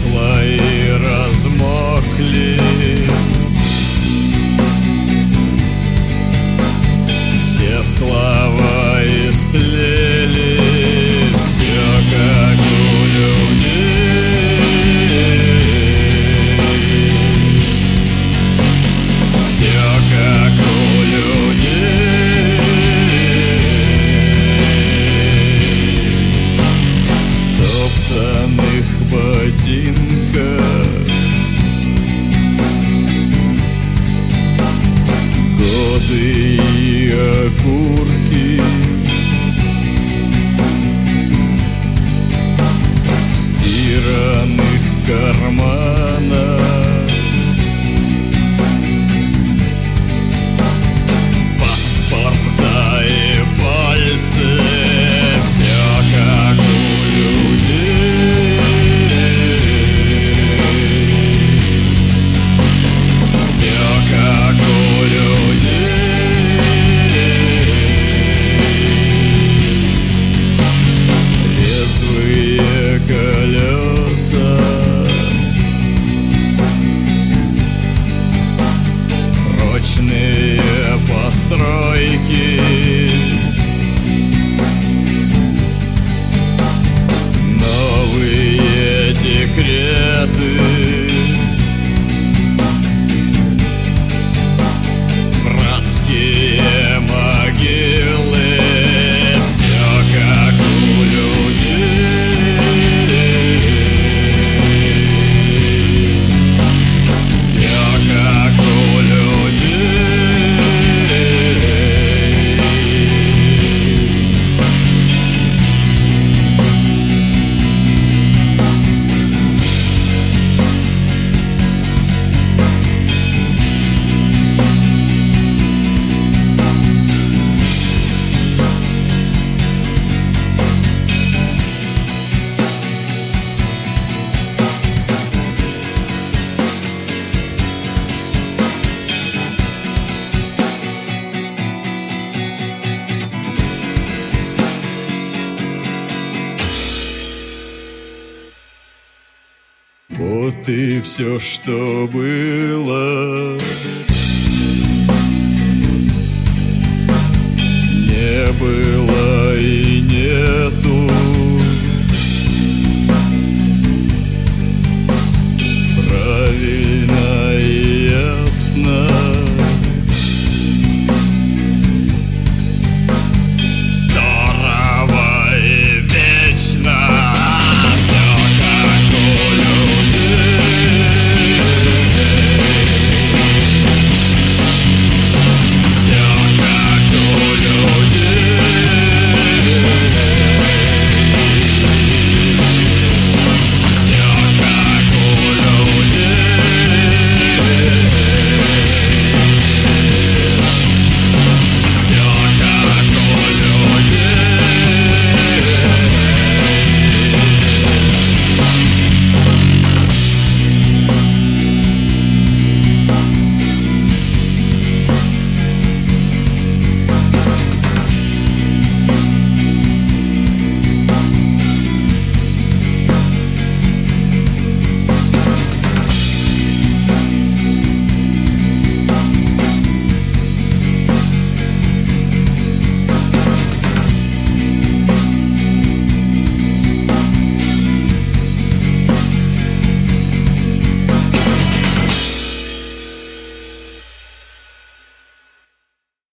слои размокли. пустые окурки. В стиранных карманах So. Вот и все, что было.